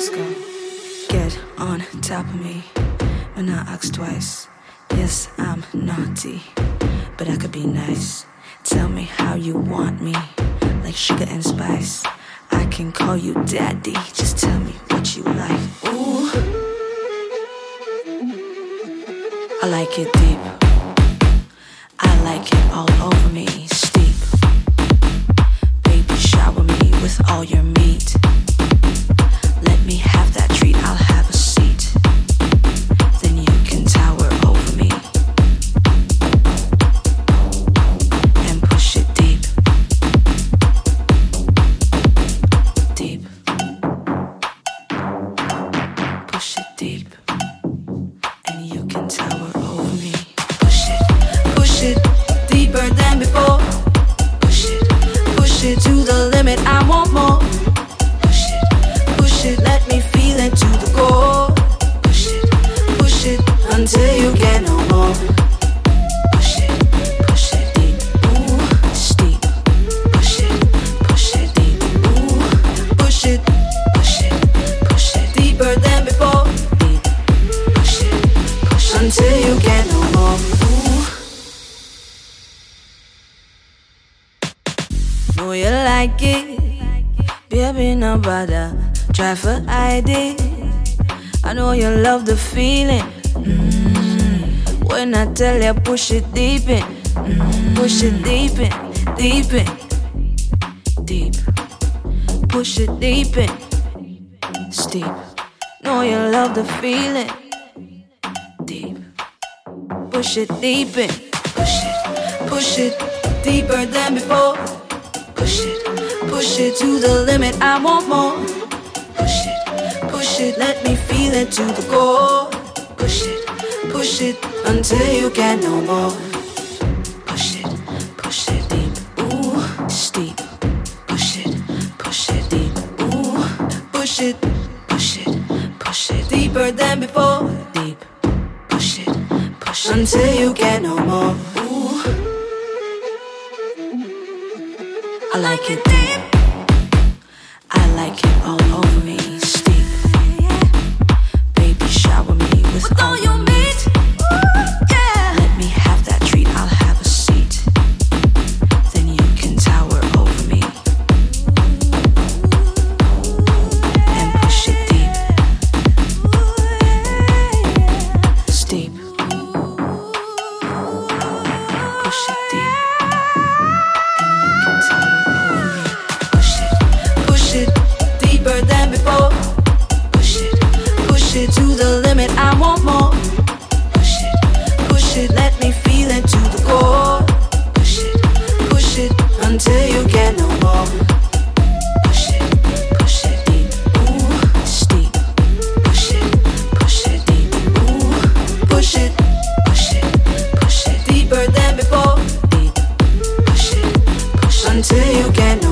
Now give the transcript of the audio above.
let's go. Get on top of me when I ask twice. Yes, I'm naughty, but I could be nice. Tell me how you want me, like sugar and spice. I can call you daddy, just tell me what you like. Ooh, I like it deep. I like it all over me, steep. Baby, shower me with all your meat. I'll Know you like it, baby, no bother. Try for ID. I know you love the feeling. Mm. When I tell you, push it deep in, Mm. push it deep in, deep in, deep. Push it deep in, steep. Know you love the feeling, deep. Push it deep in, push it, push it deeper than before. Push it, push it to the limit. I want more. Push it, push it, let me feel it to the core. Push it, push it until you get no more. Push it, push it deep, ooh, steep. Push it, push it deep, ooh, push it, push it, push it deeper than before. Deep, push it, push it until you get no more. like it deep. I like it all over me, steep. Baby, shower me with all your. Push it to the limit, I want more. Push it, push it, let me feel it to the core. Push it, push it until you get no more. Push it, push it deep, ooh, steep. Push it, push it deep, ooh, push it, push it, push it deeper than before. Deep, push it, push it until you get no.